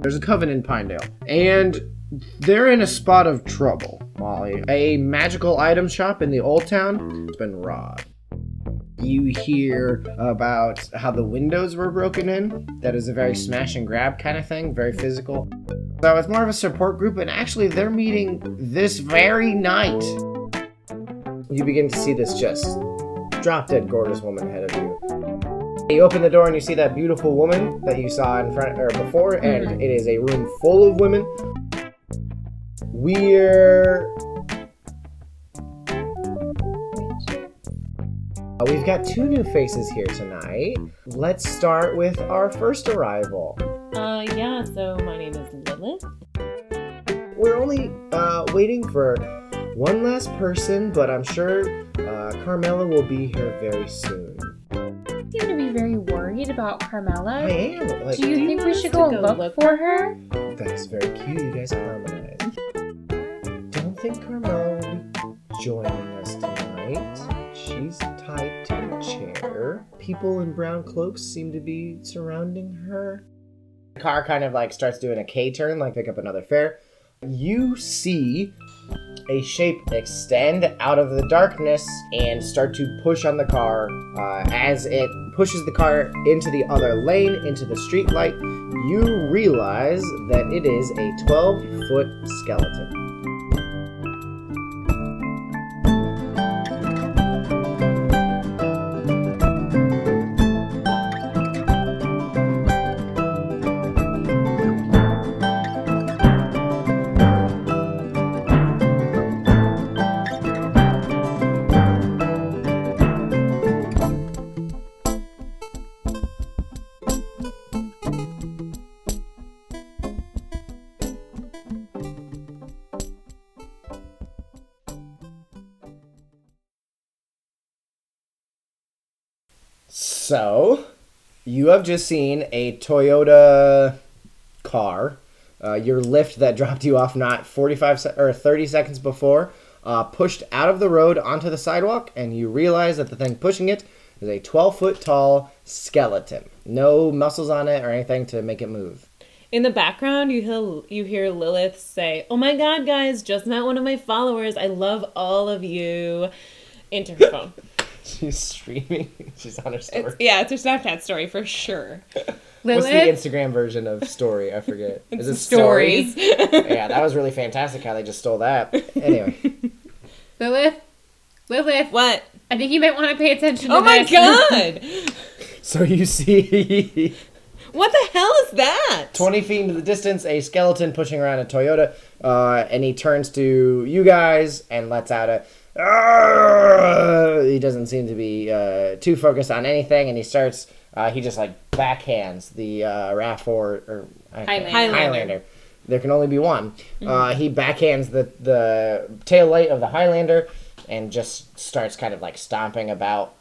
There's a coven in Pinedale, and they're in a spot of trouble, Molly. A magical item shop in the old town has been robbed. You hear about how the windows were broken in. That is a very smash and grab kind of thing, very physical. So it's more of a support group, and actually, they're meeting this very night. You begin to see this just drop dead gorgeous woman ahead of you. You open the door and you see that beautiful woman that you saw in front or before, and it is a room full of women. We're Uh, We've got two new faces here tonight. Let's start with our first arrival. Uh, yeah, so my name is Lilith. We're only uh, waiting for one last person, but I'm sure uh, Carmela will be here very soon. Worried about I Carmela. am. Like, Do you do think want we should go go look, look for her? That's very cute. You guys harmonize. Don't think Carmela will be joining us tonight. She's tied to a chair. People in brown cloaks seem to be surrounding her. The car kind of like starts doing a K turn, like pick up another fare. You see a shape extend out of the darkness and start to push on the car. Uh, as it pushes the car into the other lane, into the street light, you realize that it is a 12 foot skeleton. So, you have just seen a Toyota car, uh, your lift that dropped you off not 45 se- or 30 seconds before, uh, pushed out of the road onto the sidewalk, and you realize that the thing pushing it is a 12 foot tall skeleton. No muscles on it or anything to make it move. In the background, you hear you hear Lilith say, "Oh my God, guys! Just met one of my followers. I love all of you." Into her phone. She's streaming. She's on her story. It's, yeah, it's her Snapchat story for sure. What's the Instagram version of story? I forget. Is it Stories. yeah, that was really fantastic how they just stole that. Anyway. Lilith, Lilith. what? I think you might want to pay attention. to Oh my this. God! So you see What the hell is that? 20 feet into the distance a skeleton pushing around a Toyota, uh, and he turns to you guys and lets out a. "Arrgh!" He doesn't seem to be uh, too focused on anything, and he starts. Uh, he just like backhands the uh, RAV4 or Highlander. Highlander. There can only be one. Uh, he backhands the the tail light of the Highlander and just starts kind of like stomping about.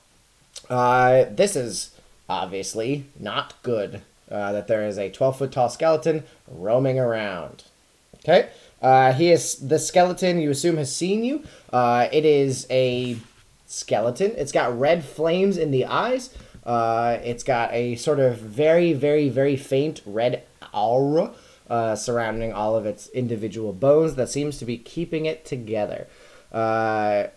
Uh, this is obviously not good. Uh, that there is a 12 foot tall skeleton roaming around. Okay. Uh, he is the skeleton. You assume has seen you. Uh, it is a skeleton. It's got red flames in the eyes. Uh, it's got a sort of very, very, very faint red aura uh, surrounding all of its individual bones that seems to be keeping it together. Uh,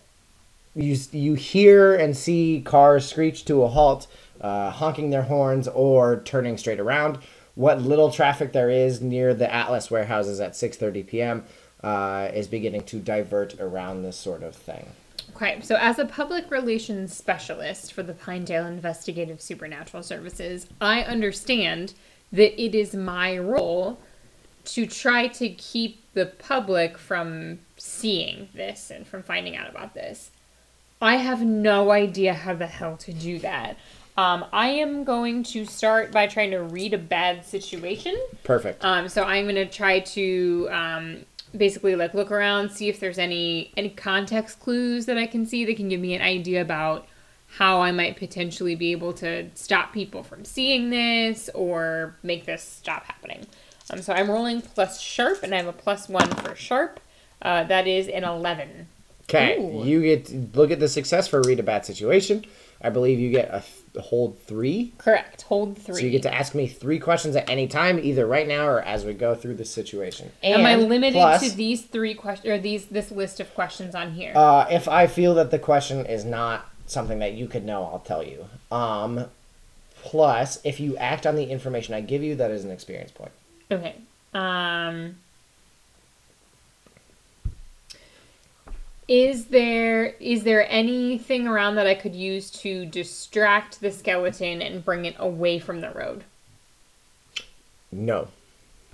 you you hear and see cars screech to a halt, uh, honking their horns or turning straight around. What little traffic there is near the Atlas warehouses at 6:30 p.m. Uh, is beginning to divert around this sort of thing. Okay, so as a public relations specialist for the Pinedale Investigative Supernatural Services, I understand that it is my role to try to keep the public from seeing this and from finding out about this. I have no idea how the hell to do that. Um, I am going to start by trying to read a bad situation. Perfect. Um, so I'm gonna try to um, basically like look around, see if there's any any context clues that I can see that can give me an idea about how I might potentially be able to stop people from seeing this or make this stop happening. Um, so I'm rolling plus sharp, and I have a plus one for sharp. Uh, that is an eleven. Okay, you get look at the success for read a bad situation. I believe you get a hold three. Correct. Hold three. So you get to ask me three questions at any time, either right now or as we go through the situation. Am I limited plus, to these three questions or these this list of questions on here? Uh, if I feel that the question is not something that you could know, I'll tell you. Um, plus, if you act on the information I give you, that is an experience point. okay. Um. Is there is there anything around that I could use to distract the skeleton and bring it away from the road? No.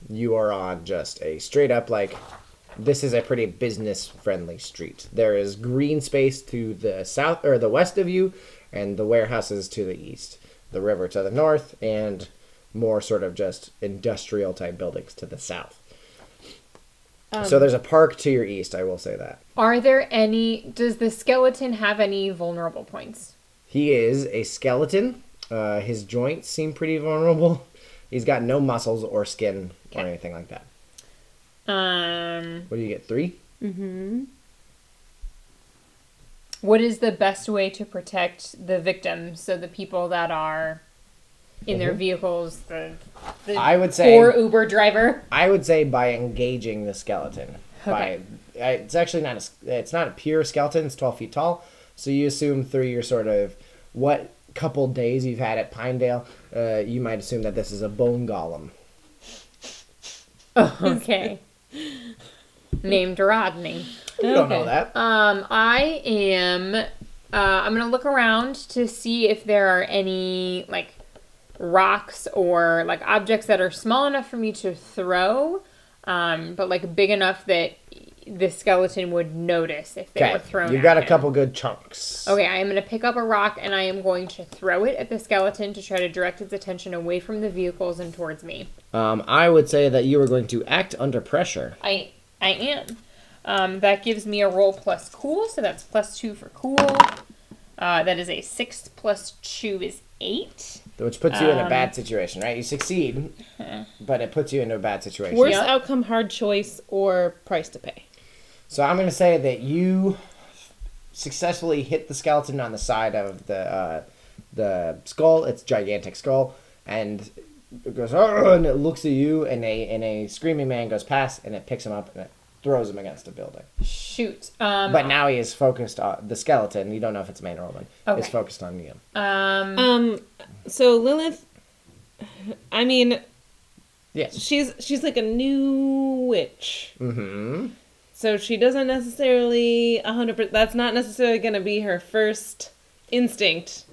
You are on just a straight up, like, this is a pretty business friendly street. There is green space to the south or the west of you, and the warehouses to the east, the river to the north, and more sort of just industrial type buildings to the south. So there's a park to your east, I will say that. Are there any? Does the skeleton have any vulnerable points? He is a skeleton. Uh, his joints seem pretty vulnerable. He's got no muscles or skin or anything like that. Um. What do you get? Three? Mm-hmm. What is the best way to protect the victims? So the people that are in their vehicles, the, the Mm-hmm. I would say- poor Uber driver. I would say by engaging the skeleton. Okay. By uh, it's actually not a it's not a pure skeleton. It's twelve feet tall. So you assume through your sort of what couple days you've had at Pinedale, uh, you might assume that this is a bone golem. Okay. Named Rodney. You don't know that. Um, I am. Uh, I'm gonna look around to see if there are any like rocks or like objects that are small enough for me to throw, um, but like big enough that the skeleton would notice if they were thrown. you've got a him. couple good chunks. Okay, I am going to pick up a rock and I am going to throw it at the skeleton to try to direct its attention away from the vehicles and towards me. Um, I would say that you are going to act under pressure. I I am. Um, that gives me a roll plus cool, so that's plus two for cool. Uh, that is a six plus two is eight. Which puts you in a Um, bad situation, right? You succeed, but it puts you into a bad situation. Worst Yeah. outcome, hard choice, or price to pay. So I'm going to say that you successfully hit the skeleton on the side of the uh, the skull. It's gigantic skull, and it goes "Arr!" and it looks at you, and a and a screaming man goes past, and it picks him up and it throws him against a building. Shoot. Um, But now he is focused on the skeleton. You don't know if it's a man or a woman. Is Okay. focused on you. um, Um, so Lilith, I mean, Yes. she's she's like a new witch, Mm-hmm. so she doesn't necessarily a hundred. That's not necessarily going to be her first instinct.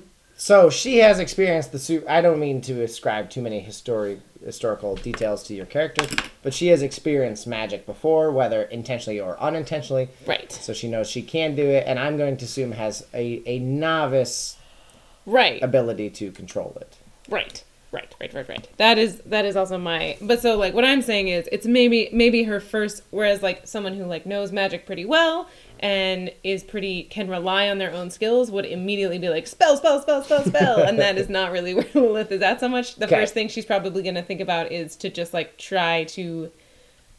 So she has experienced the suit. I don't mean to ascribe too many histori- historical details to your character, but she has experienced magic before, whether intentionally or unintentionally. Right. So she knows she can do it, and I'm going to assume has a, a novice Right. ability to control it. Right. Right, right, right, right. That is that is also my but so like what I'm saying is it's maybe maybe her first whereas like someone who like knows magic pretty well and is pretty can rely on their own skills would immediately be like spell spell spell spell spell and that is not really where Lilith is at so much. The Okay. first thing she's probably going to think about is to just like try to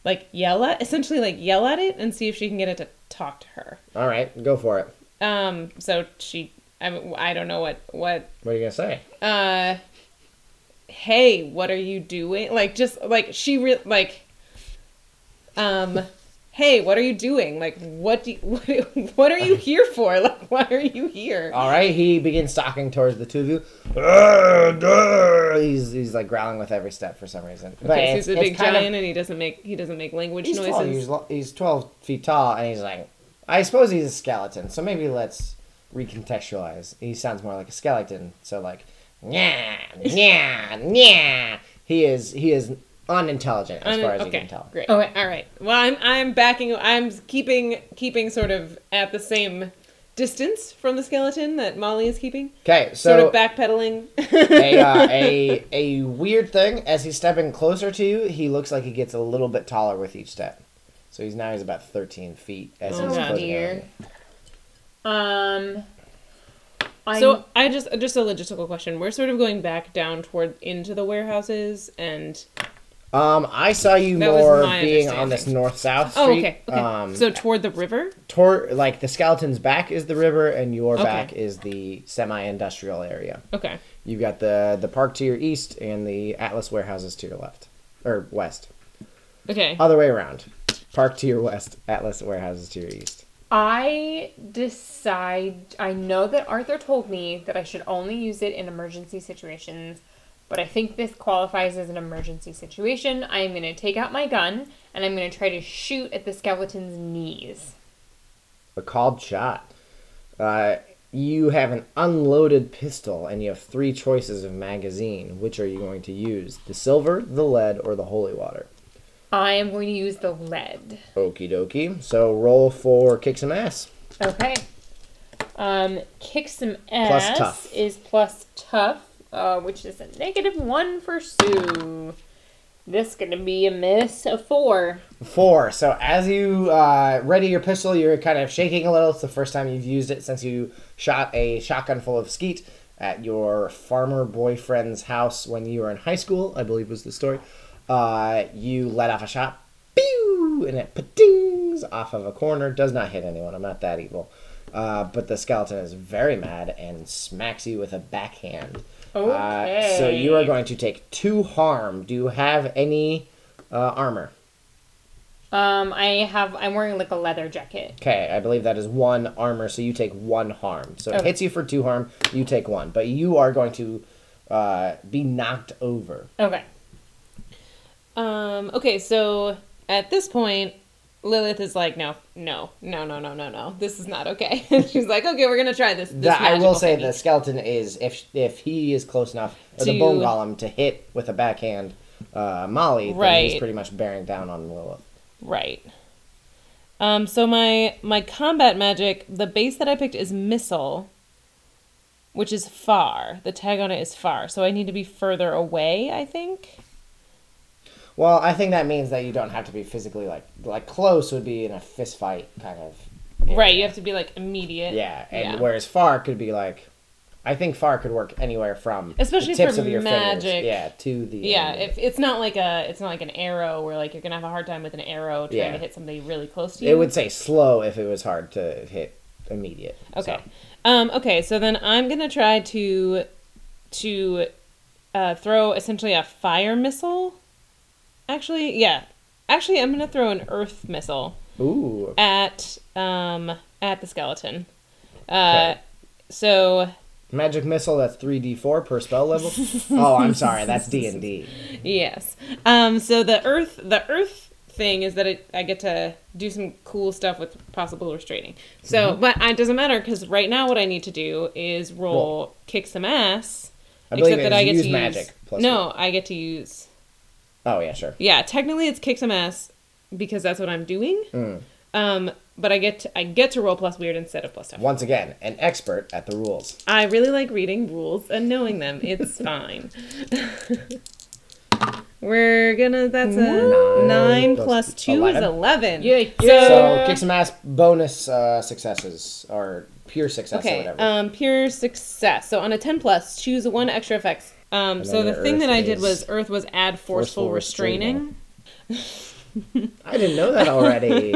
like yell at essentially like yell at it and see if she can get it to talk to her. All right, go for it. Um so she I I don't know what what What are you gonna say? uh hey what are you doing like just like she re- like um hey what are you doing like what do you, what, what are you here for like why are you here All right, he begins stalking towards the two of you. "Arr, arr." He's he's like growling with every step for some reason. But okay, so he's a big kind of- giant and he doesn't make he doesn't make language He's noises He's, he's 12 feet tall, and he's like, I suppose he's a skeleton, so maybe let's recontextualize. He sounds more like a skeleton, so like, yeah, yeah, yeah. He is he is unintelligent as Un- far as okay you can tell. great Okay. all right well i'm i'm backing i'm keeping keeping sort of at the same distance from the skeleton that molly is keeping Okay, so sort of backpedaling a, uh, a a weird thing as he's stepping closer to you, he looks like he gets a little bit taller with each step. So he's now he's about 13 feet as Oh, he's God. closing dear. um, I'm, So I just just a logistical question. We're sort of going back down toward into the warehouses and Um, I saw you That more being on this north south Oh, okay. Okay. Um, so toward the river. Toward like the skeleton's back is the river, and your Okay. back is the semi-industrial area. Okay. You've got the the park to your east and the Atlas warehouses to your left, or west. Okay. Other way around. Park to your west, Atlas warehouses to your east. I decide. I know that Arthur told me that I should only use it in emergency situations, but I think this qualifies as an emergency situation. I am going to take out my gun and I'm going to try to shoot at the skeleton's knees. A called shot. Uh, you have an unloaded pistol, and you have three choices of magazine. Which are you going to use? The silver, the lead, or the holy water? I am going to use the lead. Okie dokie. So roll for kick some ass. Okay. Um, kick some ass Plus tough. is plus tough, uh, which is a negative one for Sue. This is gonna be a miss of four. Four. So as you uh, ready your pistol, you're kind of shaking a little. It's the first time you've used it since you shot a shotgun full of skeet at your farmer boyfriend's house when you were in high school. I believe was the story. Uh, you let off a shot, pew, and it patings off of a corner. Does not hit anyone. I'm not that evil. Uh, but the skeleton is very mad and smacks you with a backhand. Uh, so you are going to take two harm. Do you have any uh, armor? Um, I have. I'm wearing like a leather jacket. Okay, I believe that is one armor, so you take one harm. So it hits you for two harm, you take one. But you are going to uh, be knocked over. Okay. Um. Okay. So at this point, Lilith is like, no, no, no, no, no, no, no. This is not okay. And she's like, okay, we're gonna try this. this The- I will say thingy." the skeleton is if if he is close enough, or the bone golem to hit with a backhand uh, Molly, then he's pretty much bearing down on Lilith. Right. Um. So my my combat magic, the base that I picked is missile, which is far. The tag on it is far, so I need to be further away. I think. Well, I think that means that you don't have to be physically like like close would be in a fist fight kind of. area. Right. You have to be like immediate. Yeah, and Yeah. whereas far could be like, I think far could work anywhere from Especially the tips for of your magic. fingers, yeah, to the Yeah, end. if it's not like a, it's not like an arrow where like you're gonna have a hard time with an arrow trying Yeah. to hit somebody really close to you. It would say slow if it was hard to hit immediate. Okay. So, Um, okay, so then I'm gonna try to to uh, throw essentially a fire missile. Actually, yeah. Actually, I'm gonna throw an earth missile ooh. at um at the skeleton. Uh, Okay. so Magic missile, that's 3d4 per spell level. oh, I'm sorry, that's D&D. yes. Um, so the earth the earth thing is that it, I get to do some cool stuff with possible restraining. So, Mm-hmm. but it doesn't matter because right now what I need to do is roll, Roll. kick some ass. I except that I get use to magic use plus no, I get to use Oh, yeah, sure. yeah. Technically, it's kick some ass because that's what I'm doing. Mm. Um, but I get to, I get to roll plus weird instead of plus tough. Once again, an expert at the rules. I really like reading rules and knowing them. It's fine. We're gonna. That's a Nine nine plus plus two is 11. eleven. Yeah, So, yeah. So, kick some ass bonus uh, successes, or pure success, or okay. whatever. Um, pure success. So on a ten plus, choose one extra effects. Um, so the thing that I did was Earth was add forceful, forceful restraining. I didn't know that already.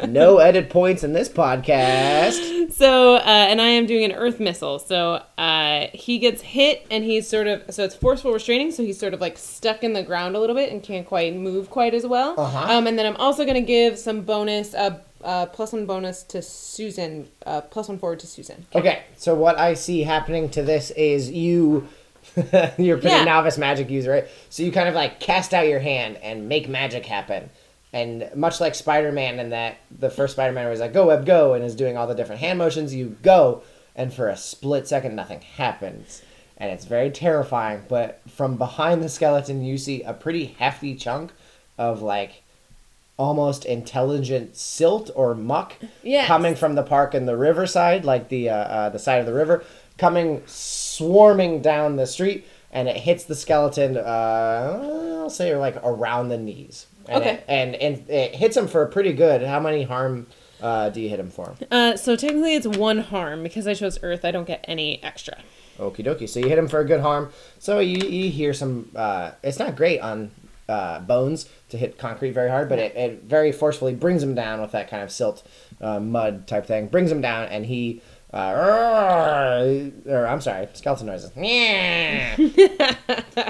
no edit points in this podcast. So, uh, and I am doing an earth missile. So, uh, he gets hit and he's sort of, so it's forceful restraining. So he's sort of like stuck in the ground a little bit and can't quite move quite as well. Uh-huh. Um, and then I'm also going to give some bonus, uh, uh, plus one bonus to Susan, uh, plus one forward to Susan. Okay, so what I see happening to this is you. you're a pretty Yeah. novice magic user, right? So you kind of like cast out your hand and make magic happen. And much like Spider Man, in that the first Spider Man was like, go, web, go, and is doing all the different hand motions, you go, and for a split second, nothing happens. And it's very terrifying, but from behind the skeleton, you see a pretty hefty chunk of like almost intelligent silt or muck Yes. coming from the park and the riverside, like the uh, uh, the side of the river, coming swarming down the street, and it hits the skeleton. Uh, I'll say like around the knees. And Okay. It, and and it hits him for a pretty good. How many harm uh, do you hit him for? Uh, so technically it's one harm because I chose earth. I don't get any extra. Okie dokie. So you hit him for a good harm. So you, you hear some. Uh, it's not great on uh, bones to hit concrete very hard, but it, it very forcefully brings him down with that kind of silt, uh, mud type thing. Brings him down, and he. Uh, or I'm sorry, skeleton noises.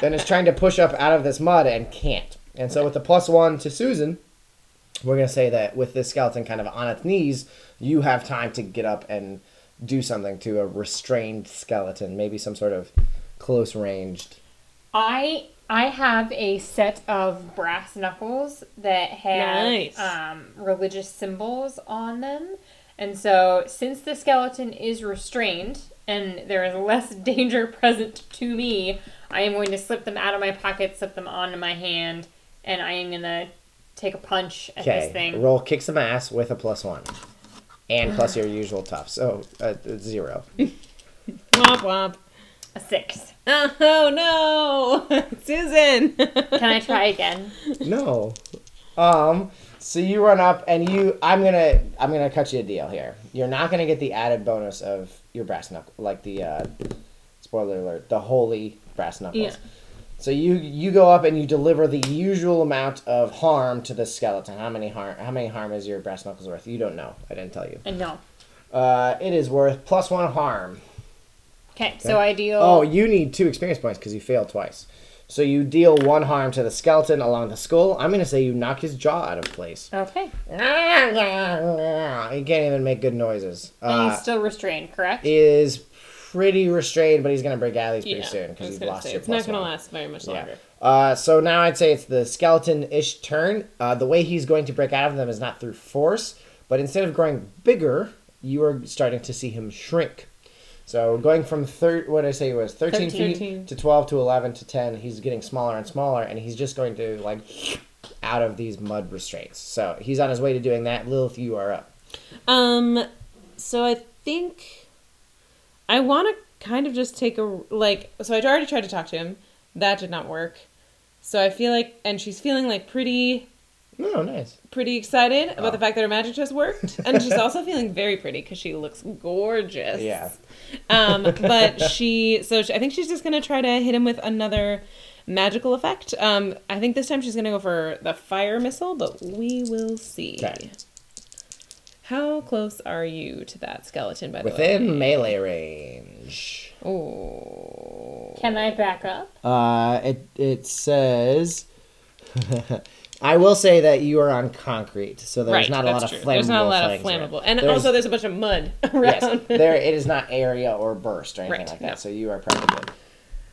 then is trying to push up out of this mud and can't. And so with the plus one to Susan, we're gonna say that with this skeleton kind of on its knees, you have time to get up and do something to a restrained skeleton, maybe some sort of close ranged. I I have a set of brass knuckles that have Nice. um, religious symbols on them, and so since the skeleton is restrained and there is less danger present to me, I am going to slip them out of my pocket, slip them onto my hand, and I am gonna take a punch at this Okay, thing. roll kick some ass with a plus one, and plus your usual tough. So uh, zero. Womp womp. A six. Oh no, Susan. Can I try again? No. Um. So you run up and you. I'm gonna. I'm gonna cut you a deal here. You're not gonna get the added bonus of your brass knuckle, like the. Uh, spoiler alert: the holy brass knuckles. Yeah. So you you go up and you deliver the usual amount of harm to the skeleton. How many harm? How many harm is your brass knuckles worth? You don't know. I didn't tell you. And no. Uh, it is worth plus one harm. Okay, so I deal. Oh, you need two experience points because you failed twice. So you deal one harm to the skeleton along the skull. I'm gonna say you knock his jaw out of place. Okay. He can't even make good noises. And Uh, he's still restrained, correct? is pretty restrained, but he's gonna break out of these pretty soon I because was gonna lost say, your it's not plus gonna one. last very much longer. Uh, so now I'd say it's the skeleton-ish turn. Uh, the way he's going to break out of them is not through force, but instead of growing bigger, you are starting to see him shrink. So going from thir- what did I say it was 13, feet to 12 to 11 to 10, he's getting smaller and smaller, and he's just going to like out of these mud restraints. So he's on his way to doing that. Lilith, you are up. Um, so I think I want to kind of just take a like. So I already tried to talk to him. That did not work. So I feel like, and she's feeling like pretty, Oh, nice. pretty excited about Oh. the fact that her magic just worked, and she's also feeling very pretty because she looks gorgeous. Yeah. Um, but she, so she, I think she's just gonna try to hit him with another magical effect. Um, I think this time she's gonna go for the fire missile, but we will see. Okay. How close are you to that skeleton, by the way? Within melee range. Oh. Can I back up? Uh, it it says. I will say that you are on concrete, so there's right, not a lot true. of flammable There's not a lot of flammable, and There's- also there's a bunch of mud around. yes, there it is not area or burst or anything Right, like that. no. So you are probably good.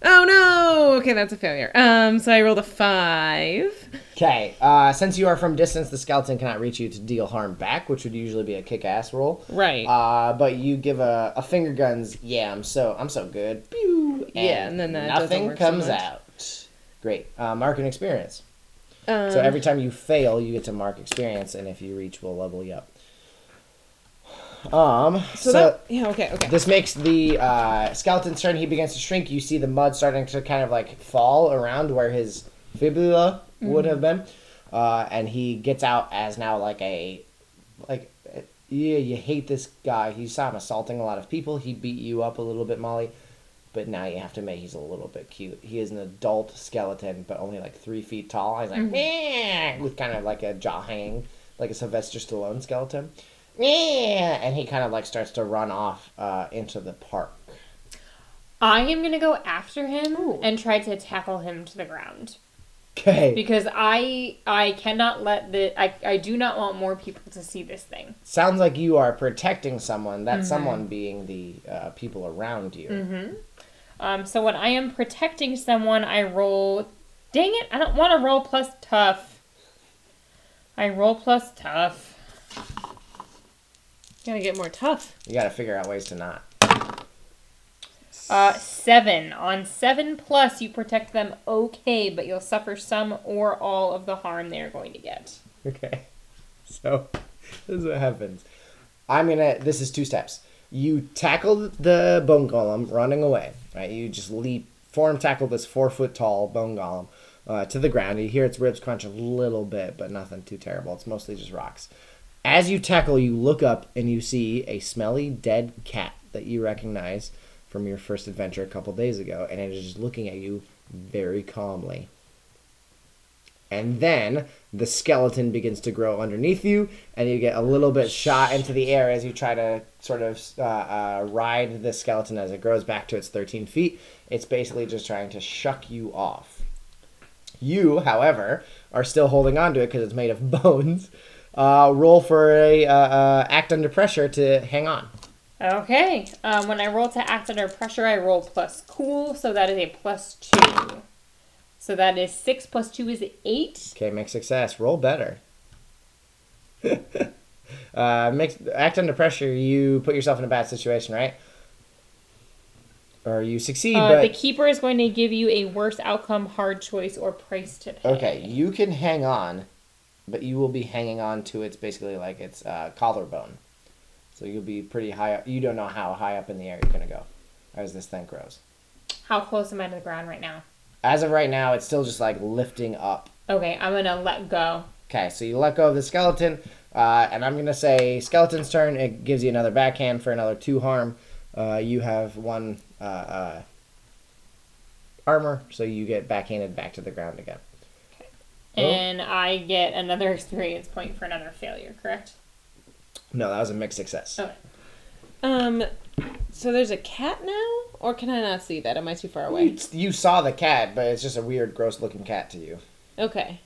Oh no! Okay, that's a failure. Um, so I rolled a five. Okay, uh, since you are from distance, the skeleton cannot reach you to deal harm back, which would usually be a kick-ass roll. Right. Uh, but you give a, a finger guns. Yeah, I'm so I'm so good. Pew, Yeah, and then nothing so comes much. out. Great. Uh, mark an experience. Um, So every time you fail, you get to mark experience, and if you reach, we'll level you up. Um. so, So, that yeah okay okay. this makes the uh, skeleton's turn. He begins to shrink. You see the mud starting to kind of like fall around where his fibula would have been, uh, and he gets out as now like a like yeah. You hate this guy. You saw him assaulting a lot of people. He beat you up a little bit, Molly. But now you have to make he's a little bit cute. He is an adult skeleton, but only like three feet tall. He's like "Meh," with kind of like a jaw hanging, like a Sylvester Stallone skeleton. Yeah, and he kind of like starts to run off uh, into the park. I am gonna go after him Ooh. and try to tackle him to the ground Okay, because I I cannot let the I I do not want more people to see this thing. sounds like you are protecting someone. That someone being the uh, people around you. Um, so when I am protecting someone, I roll. Dang it! I don't want to roll plus tough. I roll plus tough. Gotta get more tough. You got to figure out ways to not. Uh, seven. On seven plus, you protect them okay, but you'll suffer some or all of the harm they are going to get. Okay, so this is what happens. I'm gonna. This is two steps. You tackle the bone golem running away. Right, you just leap, form tackle this four foot tall bone golem uh, to the ground. You hear its ribs crunch a little bit, but nothing too terrible. It's mostly just rocks. As you tackle, you look up and you see a smelly dead cat that you recognize from your first adventure a couple days ago, and it is just looking at you very calmly. And then the skeleton begins to grow underneath you, and you get a little bit shot into the air as you try to sort of uh, uh, ride the skeleton as it grows back to its 13 feet. It's basically just trying to shuck you off. You, however, are still holding on to it because it's made of bones. Uh, roll for a uh, uh, act under pressure to hang on. Okay. Um, when I roll to act under pressure, I roll plus cool, so that is a plus two. So that is six plus two is eight. Okay, make success. Roll better. uh, make act under pressure. You put yourself in a bad situation, right? Or you succeed, Uh, but the keeper is going to give you a worse outcome, hard choice, or price to pay. okay, you can hang on, but you will be hanging on to its basically like its uh, collarbone. So you'll be pretty high up. You don't know how high up in the air you're gonna go as this thing grows. How close am I to the ground right now? As of right now, it's still just like lifting up Okay, I'm gonna let go. Okay, so you let go of the skeleton, uh, and I'm gonna say skeleton's turn. It gives you another backhand for another two harm. Uh, you have one uh, uh, armor, so you get backhanded back to the ground again. Okay. And I get another experience point for another failure, correct? No, that was a mixed success. Okay. Um, so there's a cat now, or can I not see that? Am I too far away? you saw the cat, but it's just a weird, gross-looking cat to you. Okay.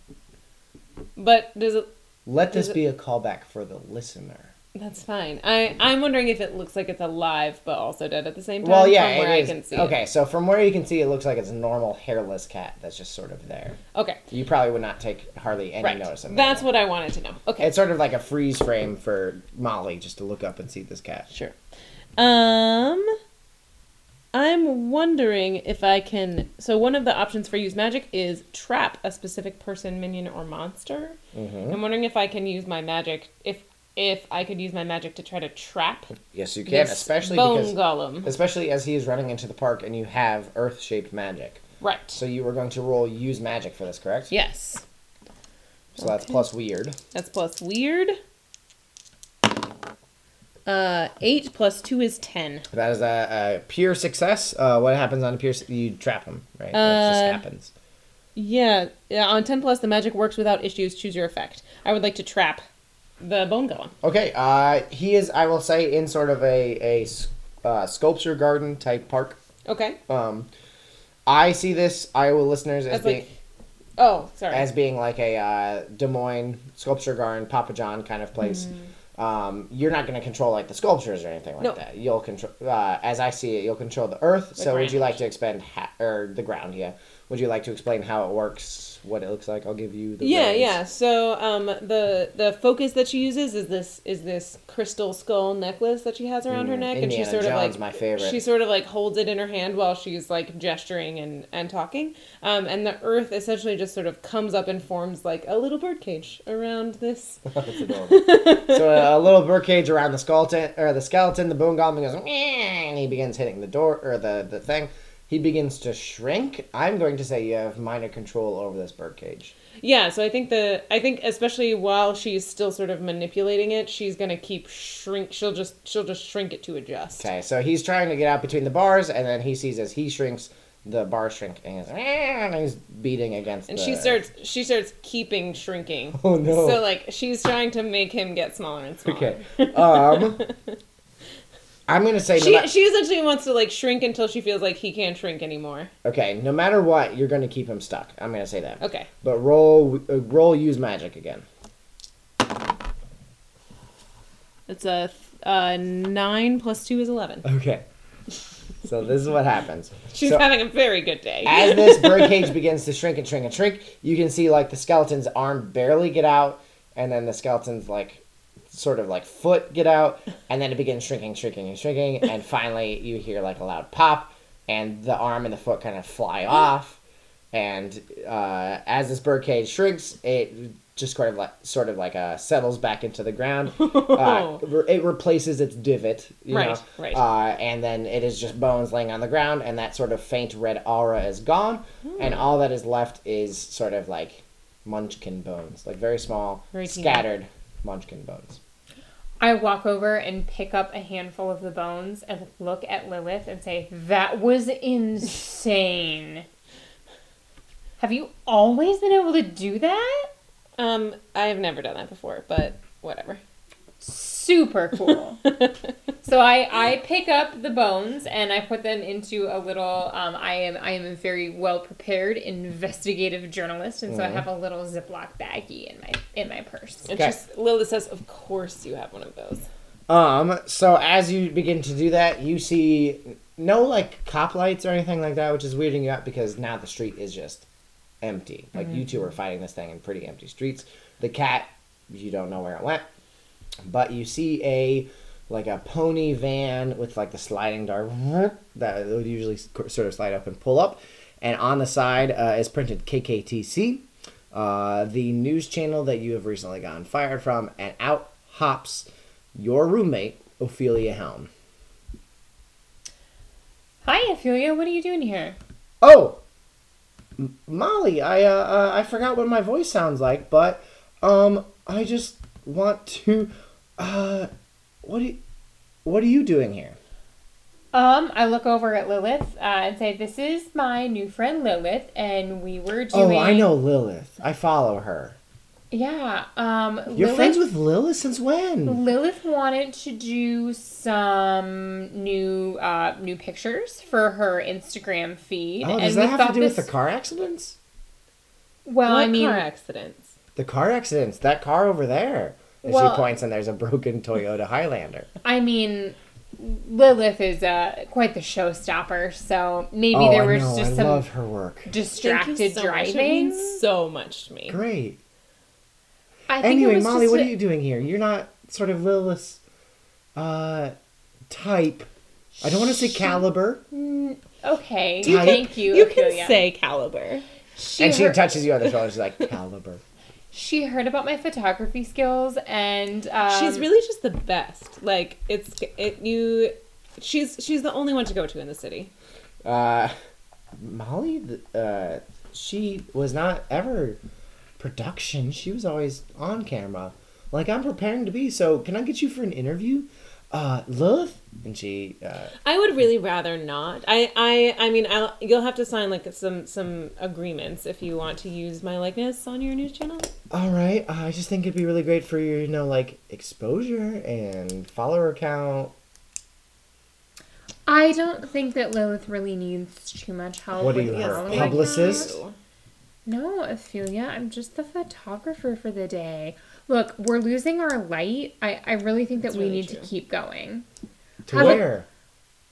But does it? Let this Is it- be a callback for the listener. That's fine. I I'm wondering if it looks like it's alive but also dead at the same time. Well, yeah, from where it I can see. okay, so from where you can see, it looks like it's a normal hairless cat that's just sort of there. Okay. You probably would not take hardly any Right. notice of it. That's what I wanted to know. Okay. It's sort of like a freeze frame for Molly just to look up and see this cat. Sure. Um, I'm wondering if I can. So one of the options for use magic is trap a specific person, minion, or monster. Mm-hmm. I'm wondering if I can use my magic. If if I could use my magic to try to trap Yes, you can, especially bone because golem. especially as he is running into the park and you have earth-shaped magic. Right. So you were going to roll use magic for this, correct? Yes. So that's plus weird. That's plus weird. Uh, eight plus two is ten. That is a, a pure success. Uh, what happens on a pure? You trap him, right? that just Uh, happens. Yeah, yeah. On ten plus, the magic works without issues. Choose your effect. I would like to trap the bone golem. Okay. Uh, he is. I will say in sort of a uh, sculpture garden type park. Okay. Um, I see this Iowa listeners as As being like, oh, sorry. as being like a uh, Des Moines sculpture garden, Pappajohn kind of place. Um, you're not going to control like the sculptures or anything like No. that. You'll control, uh, as I see it, you'll control the earth. The so would you like to expand ha- or the ground? Yeah. Would you like to explain how it works, what it looks like? I'll give you the yeah, yeah. So, um, the the focus that she uses is this is this crystal skull necklace that she has around her Mm, neck, and she sort Jones, of like. She sort of like holds it in her hand while she's like gesturing and and talking. Um, and the earth essentially just sort of comes up and forms like a little bird cage around this. That's adorable. so a, a little birdcage around the skeleton or the skeleton. The bone golem goes and he begins hitting the door or the the thing. He begins to shrink. I'm going to say you have minor control over this birdcage. Yeah, so I think the I think especially while she's still sort of manipulating it, she's gonna keep shrink. She'll just she'll just shrink it to adjust. Okay, so he's trying to get out between the bars, and then he sees as he shrinks, the bar shrink, and he's, and he's beating against. And the- she starts she starts keeping shrinking. Oh no. So like she's trying to make him get smaller and smaller. okay. Um, I'm gonna say no She ma- she essentially wants to like shrink until she feels like he can't shrink anymore. okay. No matter what, you're gonna keep him stuck. I'm gonna say that. Okay. But roll, uh, roll, use magic again. It's a uh, nine plus two is eleven. Okay. So this is what happens. She's So- having a very good day. As this birdcage begins to shrink and shrink and shrink, you can see like the skeleton's arm barely get out, and then the skeleton's like sort of like foot get out, and then it begins shrinking, shrinking, and shrinking, and finally you hear like a loud pop, and the arm and the foot kind of fly off, and uh, as this birdcage shrinks, it just sort of like sort of like uh, settles back into the ground. Uh, it replaces its divot, you Right, know, right. uh, and then it is just bones laying on the ground, and that sort of faint red aura is gone, and Hmm. all that is left is sort of like munchkin bones, like very small, Very scattered munchkin bones. I walk over and pick up a handful of the bones and look at Lilith and say, That was insane. Have you always been able to do that? Um, I've never done that before, but whatever. Super cool. so I I pick up the bones and I put them into a little. Um, I am I am a very well prepared investigative journalist, and so I have a little Ziploc baggie in my in my purse. It's Okay. just Lilith says, "Of course you have one of those." Um, so as you begin to do that, you see no like cop lights or anything like that, which is weirding you out because now the street is just empty. Like you two are fighting this thing in pretty empty streets. The cat, you don't know where it went, but you see a like a pony van with like the sliding door that would usually sort of slide up and pull up, and on the side uh, is printed KKTC, uh, the news channel that you have recently gotten fired from, and out hops your roommate Ophelia Helm. Hi, Ophelia. What are you doing here? Oh, M- Molly, I uh, uh, I forgot what my voice sounds like, but um, I just want to uh, what are you, what are you doing here? Um, I look over at Lilith uh, and say, "This is my new friend Lilith, and we were doing." Oh. I know Lilith. I follow her. Yeah. Um, You're Lilith, friends with Lilith since when? Lilith wanted to do some new uh, new pictures for her Instagram feed, Oh, does we that have to thought do with the car accidents? well, what I mean, car accidents? The car accidents. That car over there. And Well- she points, and there's a broken Toyota Highlander. I mean, Lilith is uh, quite the showstopper. So maybe oh, there I was know. just I some love her work. distracted Thank you so Much. It driving. means so much to me. Great. I think Anyway, Molly, what a- are you doing here? You're not sort of Lilith's uh, type. I don't want to say caliber. Okay, You can- thank you. You can say caliber. she and she heard, touches you on the shoulder. She's like, caliber. She heard about my photography skills, and um, she's really just the best. Like it's it you. She's she's the only one to go to in the city. Uh, Molly, uh, she was not ever production. She was always on camera. Like I'm preparing to be. So can I get you for an interview? Uh, Lilith? And she, uh, I would really rather not. I I I mean I'll, you'll have to sign like some some agreements if you want to use my likeness on your news channel. all right. Uh, I just think it'd be really great for your, you know, like exposure and follower count. I don't think that Lilith really needs too much help. What are you, her publicist? count. No, Ophelia, I'm just the photographer for the day. Look, we're losing our light. I, I really think that That's we really need true. to keep going. To Have a- where?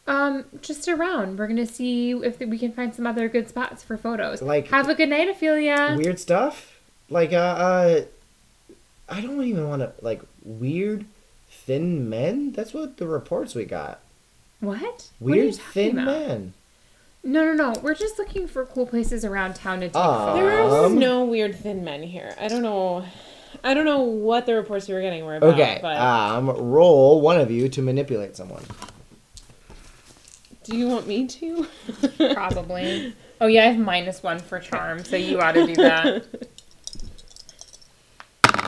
Um, just around. We're gonna see if we can find some other good spots for photos. Like- have a good night, Ophelia. weird stuff like uh, uh i don't even want to like weird thin men that's what the reports we got What? What are weird you thin about? men No, no, no. We're just looking for cool places around town to take Ah. There are Um, no weird thin men here. I don't know. I don't know what the reports you were getting were about. okay But um roll one of you to manipulate someone do you want me to? Probably. Oh yeah, I have minus one for charm, so you ought to do that.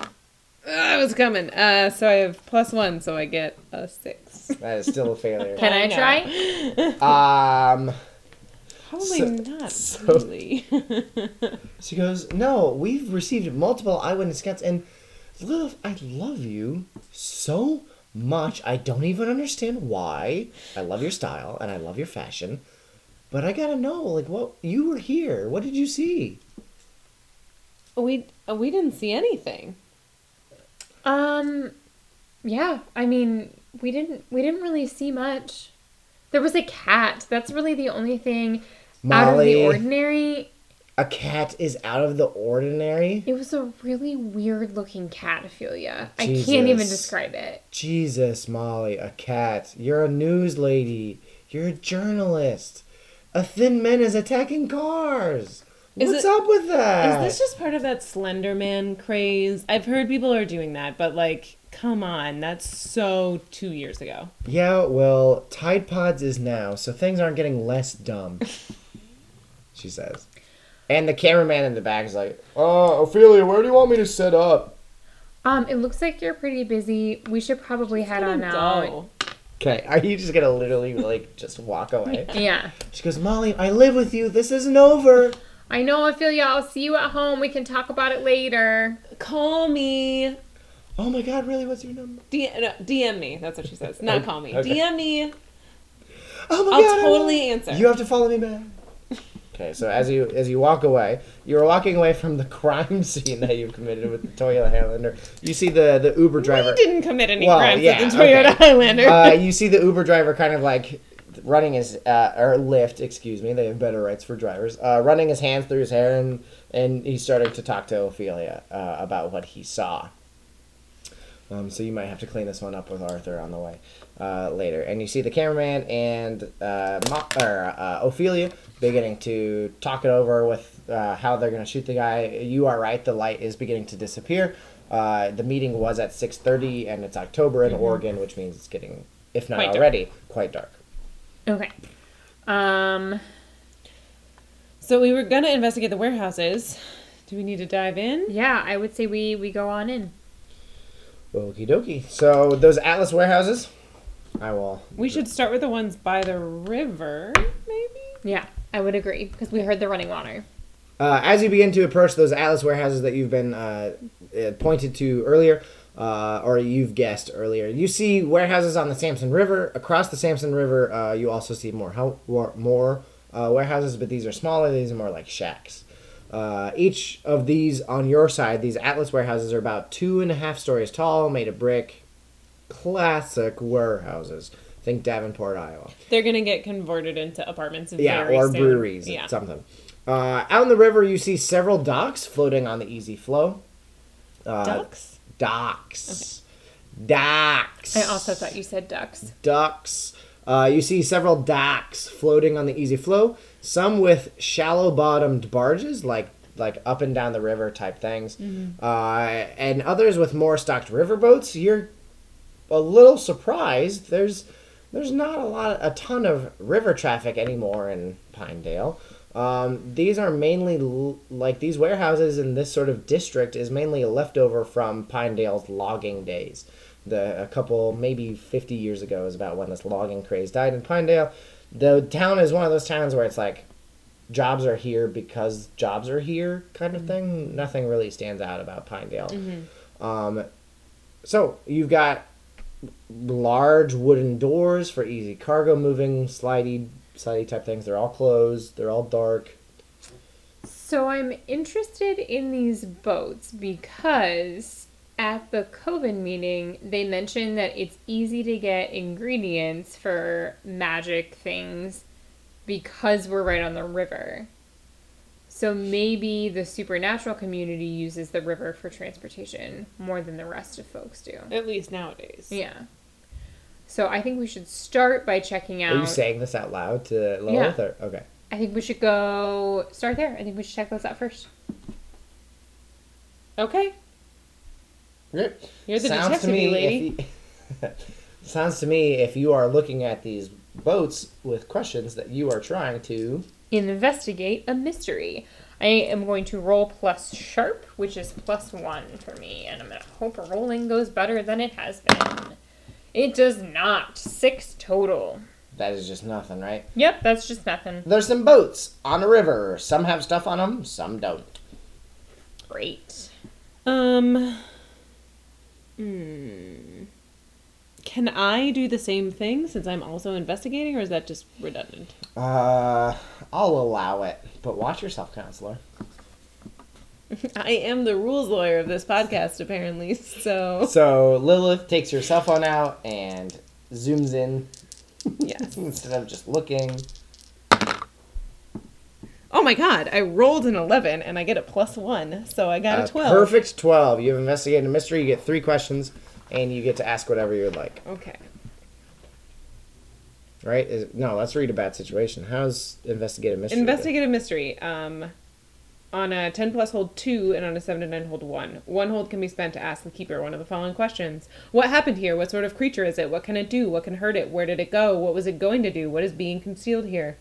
I was coming. Uh, so I have plus one, so I get a six. that is still a failure Can I I try? um Probably So- not so- really. she goes no we've received multiple eyewitness accounts and lilith i love you so much i don't even understand why i love your style and i love your fashion but i gotta know like what you were here what did you see we uh, we didn't see anything. Um, yeah. I mean, we didn't we didn't really see much. There was a cat. That's really the only thing out of the Molly. ordinary. a cat is out of the ordinary. It was a really weird looking cat, Ophelia. I can't even describe it. Jesus, Molly, a cat. You're a news lady. You're a journalist. A thin man is attacking cars. Is What's it- up with that? Is this just part of that Slender Man craze? I've heard people are doing that, but like, come on, that's so two years ago. Yeah, well, Tide Pods is now, so things aren't getting less dumb. she says. And the cameraman in the back is like, "Oh, Ophelia, where do you want me to set up?" Um, it looks like you're pretty busy. We should probably head on out. Okay, are you just gonna literally like just walk away? Yeah. She goes, Molly, I live with you. This isn't over. I know, Ophelia. I'll see you at home. We can talk about it later. Call me. Oh my god, really? What's your number? D- no, DM me. That's what she says. Not call me. Okay. DM me. Oh my I'll god. I totally answer. You have to follow me back. Okay, so as you as you walk away, you're walking away from the crime scene that you've committed with the Toyota Highlander. You see the the Uber driver. We didn't commit any Well, crimes yeah, with the Toyota okay. Highlander. uh, you see the Uber driver kind of like running his uh, or Lyft, excuse me. They have better rights for drivers. Uh, running his hands through his hair and and he's starting to talk to Ophelia uh, about what he saw. Um, so you might have to clean this one up with Arthur on the way uh, later. And you see the cameraman and uh, Mo- or, uh, Ophelia beginning to talk it over with uh, how they're going to shoot the guy. You are right; the light is beginning to disappear. Uh, the meeting was at six thirty, and it's October in Oregon, which means it's getting, if not Quite dark. already, quite dark. Okay. Um. so we were gonna investigate the warehouses. Do we need to dive in? Yeah, I would say we we go on in. Okie dokie. So those Atlas warehouses, I will. We should start with the ones by the river, maybe. Yeah, I would agree because we heard the running water. Uh, as you begin to approach those Atlas warehouses that you've been uh, uh, pointed to earlier, uh, or you've guessed earlier, you see warehouses on the Samson River. Across the Samson River, uh, you also see more hou- war- more uh, warehouses, but these are smaller. These are more like shacks. Uh, each of these on your side, these Atlas warehouses are about two and a half stories tall, made of brick. Classic warehouses. Think Davenport, Iowa. They're gonna get converted into apartments. Yeah, or soon. breweries, Yeah. something. Uh, out in the river, you see several docks floating on the easy flow. Uh, Ducks. Docks. Docks. I also thought you said ducks. ducks. Uh, you see several docks floating on the easy flow. Some with shallow-bottomed barges, like like up and down the river type things, uh, and others with more stocked riverboats. You're a little surprised. There's there's not a lot, a ton of river traffic anymore in Pinedale. Um, these are mainly l- like these warehouses in this sort of district is mainly a leftover from Pinedale's logging days. The a couple maybe 50 years ago is about when this logging craze died in Pinedale. The town is one of those towns where it's like jobs are here because jobs are here kind of thing. Nothing really stands out about Pinedale. Um, so you've got large wooden doors for easy cargo moving, slidey, slidey type things. They're all closed. They're all dark. So I'm interested in these boats because at the Coven meeting, they mentioned that it's easy to get ingredients for magic things because we're right on the river. So maybe the supernatural community uses the river for transportation more than the rest of folks do. At least nowadays. Yeah. So I think we should start by checking out. Are you saying this out loud to Lilith? Or, okay. I think we should go start there. I think we should check those out first. Okay. Good. You're the Sounds to detective me lady. If you, sounds to me if you are looking at these boats with questions that you are trying to. investigate a mystery. I am going to roll plus sharp, which is plus one for me, and I'm gonna hope rolling goes better than it has been. It does not. Six total. That is just nothing, right? Yep, that's just nothing. There's some boats on a river. Some have stuff on them, some don't. Great. Um. Hmm. Can I do the same thing since I'm also investigating, or is that just redundant? Uh, I'll allow it, but watch yourself, counselor. I am the rules lawyer of this podcast, apparently. So So Lilith takes her cell phone out and zooms in yes. instead of just looking. Oh my god! I rolled an eleven, and I get a plus one, so I got Uh, a twelve. Perfect 12. You have investigated a mystery, you get three questions, and you get to ask whatever you would like. Okay. Right? Is, no, let's read a bad situation. How's investigate a mystery? Investigate a mystery. Um, on a 10 plus hold 2 and on a 7 to 9 hold 1. One hold can be spent to ask the keeper one of the following questions What happened here? What sort of creature is it? What can it do? What can hurt it? Where did it go? What was it going to do? What is being concealed here?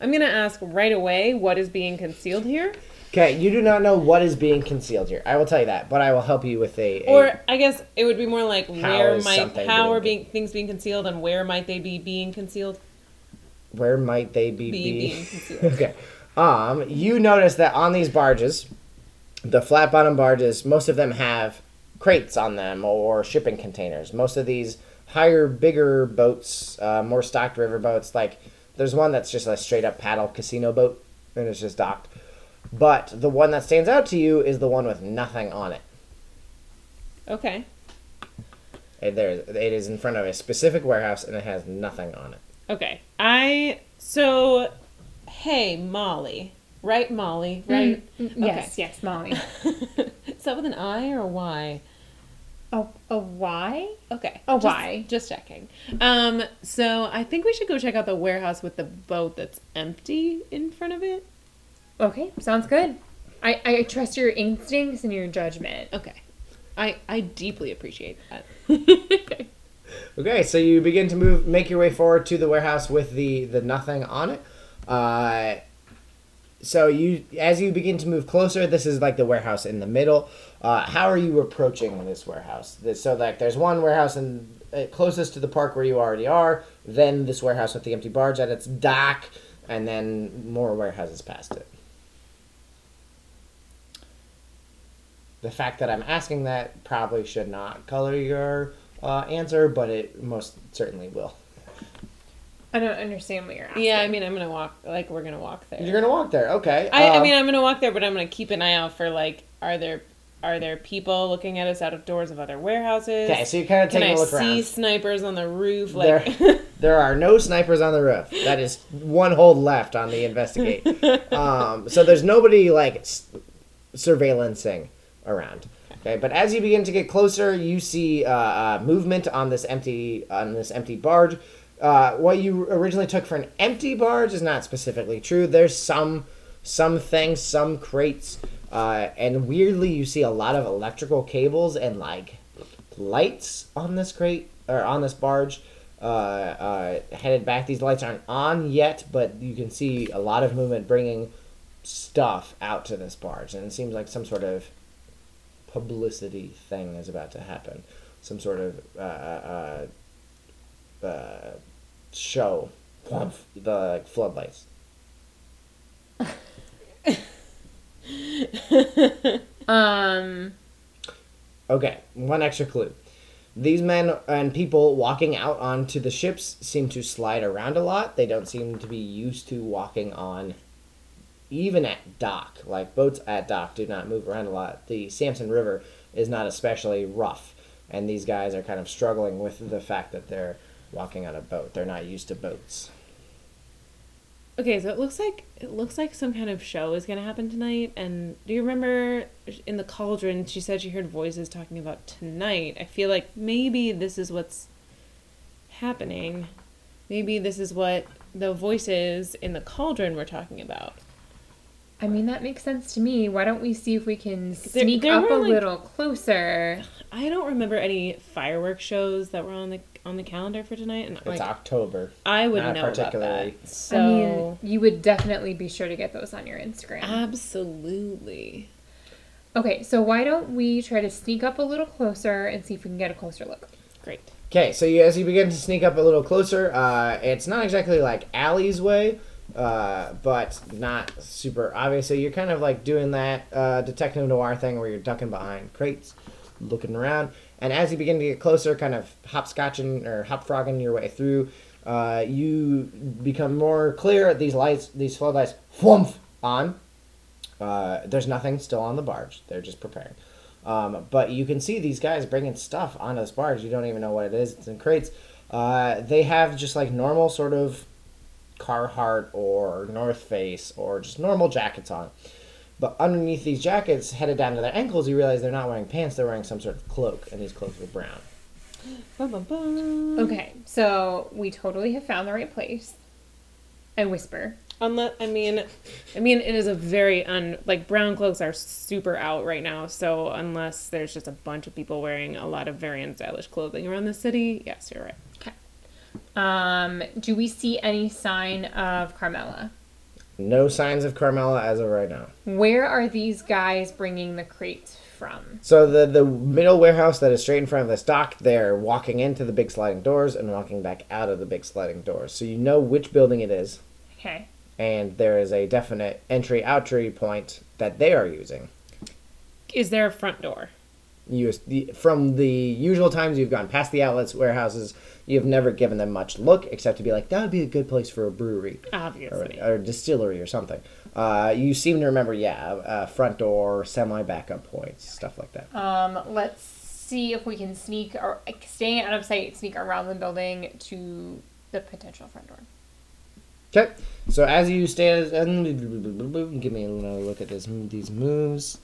I'm going to ask right away what is being concealed here. Okay, you do not know what is being concealed here. I will tell you that, but I will help you with a. a- Or I guess it would be more like where might how being are being things being concealed and where might they be being concealed? where might they be, Be be- being concealed. okay. Um, you notice that on these barges, the flat bottom barges, most of them have crates on them or shipping containers. Most of these higher, bigger boats, uh, more stocked river boats, like there's one that's just a straight up paddle casino boat and it's just docked. But the one that stands out to you is the one with nothing on it. Okay. It, there, it is in front of a specific warehouse and it has nothing on it. Okay. I so hey Molly. Right, Molly, right? Mm, Yes, yes, Molly. Is that with an I or a Y? A, a why? Okay. A just- Y. Just checking. Um, so I think we should go check out the warehouse with the boat that's empty in front of it. Okay, sounds good. I, I trust your instincts and your judgment. Okay. I I deeply appreciate that. okay. Okay, so you begin to move, make your way forward to the warehouse with the the nothing on it. Uh, so you, as you begin to move closer, this is like the warehouse in the middle. Uh, how are you approaching this warehouse? This, so like, there's one warehouse and uh, closest to the park where you already are. Then this warehouse with the empty barge at its dock, and then more warehouses past it. The fact that I'm asking that probably should not color your uh, answer, but it most certainly will. I don't understand what you're asking. Yeah, I mean I'm gonna walk like we're gonna walk there. You're gonna walk there, okay? I, I Um, mean I'm gonna walk there, but I'm gonna keep an eye out for like are there are there people looking at us out of doors of other warehouses? okay. So you're kind of Can taking I a look see around. snipers on the roof? Like There, there are no snipers on the roof. That is one hold left on the investigate. um, so there's nobody like s- surveillancing around. Okay, but as you begin to get closer, you see uh, uh, movement on this empty on this empty barge. Uh, what you originally took for an empty barge is not specifically true. There's some some things, some crates, uh, and weirdly, you see a lot of electrical cables and like lights on this crate or on this barge uh, uh, headed back. These lights aren't on yet, but you can see a lot of movement bringing stuff out to this barge, and it seems like some sort of publicity thing is about to happen. Some sort of uh, uh, uh, show. The floodlights. Um, Okay, one extra clue. These men and people walking out onto the ships seem to slide around a lot. They don't seem to be used to walking on even at dock. Like boats at dock do not move around a lot. The Samson River is not especially rough, and these guys are kind of struggling with the fact that they're walking on a boat. They're not used to boats. Okay, so it looks like it looks like some kind of show is gonna happen tonight. And do you remember in the cauldron? She said she heard voices talking about tonight. I feel like maybe this is what's happening. Maybe this is what the voices in the cauldron were talking about. I mean, that makes sense to me. Why don't we see if we can sneak there up a like- little closer? I don't remember any fireworks shows that were on the on the calendar for tonight, and It's like October. I would not know about particularly. that. So I mean, you would definitely be sure to get those on your Instagram. absolutely. okay, so why don't we try to sneak up a little closer and see if we can get a closer look? Great. Okay, so you, as you begin to sneak up a little closer, uh, it's not exactly like Allie's way, uh, but not super obvious. So you're kind of like doing that uh, detective noir thing where you're ducking behind crates, looking around, and as you begin to get closer, kind of hopscotching or hopfrogging your way through, uh, you become more clear. These lights, these floodlights, whoomph, on. Uh, there's nothing still on the barge. They're just preparing. Um, but you can see these guys bringing stuff onto this barge. You don't even know what it is. It's in crates. Uh, they have just like normal sort of Carhartt or North Face or just normal jackets on. But underneath these jackets, headed down to their ankles, you realize they're not wearing pants. They're wearing some sort of cloak, and these cloaks are brown. Bum, bum, bum. Okay, so we totally have found the right place. I whisper. Unless I mean, I mean, it is a very un like brown cloaks are super out right now. So unless there's just a bunch of people wearing a lot of very unstylish clothing around the city, yes, you're right. Okay. Um, do we see any sign of Carmela? No signs of Carmela as of right now. Where are these guys bringing the crates from? So the the middle warehouse that is straight in front of this dock, they're walking into the big sliding doors and walking back out of the big sliding doors. So you know which building it is. Okay. and there is a definite entry outry point that they are using. Is there a front door? You the, from the usual times you've gone past the Atlas, warehouses, you've never given them much look except to be like that would be a good place for a brewery or, Obviously. or distillery or something. Uh, you seem to remember, yeah, uh, front door, semi backup points, stuff like that. Um, let's see if we can sneak or staying out of sight, sneak around the building to the potential front door. Okay, so as you stand, and give me another look at this these moves.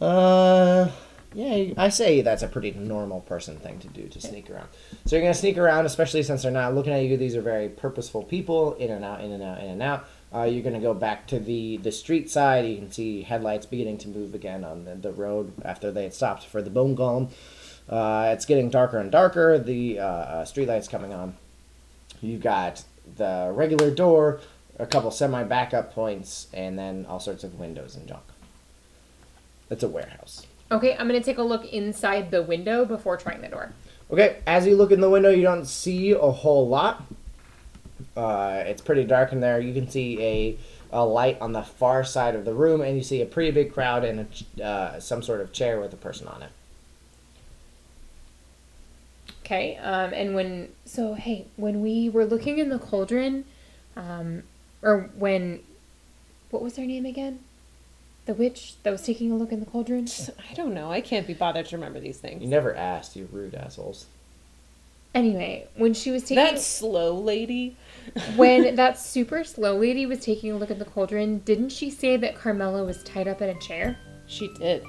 Uh, yeah, I say that's a pretty normal person thing to do to sneak around. So you're gonna sneak around, especially since they're not looking at you. These are very purposeful people, in and out, in and out, in and out. Uh, you're gonna go back to the the street side. You can see headlights beginning to move again on the, the road after they had stopped for the bone golem. Uh, it's getting darker and darker. The uh, uh, street lights coming on. You've got the regular door, a couple semi backup points, and then all sorts of windows and junk. It's a warehouse. Okay, I'm gonna take a look inside the window before trying the door. Okay, as you look in the window, you don't see a whole lot. Uh, it's pretty dark in there. You can see a, a light on the far side of the room, and you see a pretty big crowd and a, uh, some sort of chair with a person on it. Okay, um, and when so hey, when we were looking in the cauldron, um, or when, what was her name again? The witch that was taking a look in the cauldron. I don't know. I can't be bothered to remember these things. You never asked, you rude assholes. Anyway, when she was taking That slow lady. when that super slow lady was taking a look at the cauldron, didn't she say that Carmela was tied up in a chair? She did.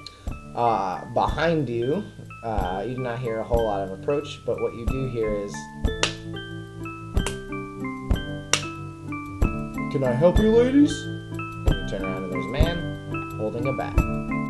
Uh, behind you, uh, you do not hear a whole lot of approach, but what you do hear is. Can I help you, ladies? You turn around and there's a man holding a bat.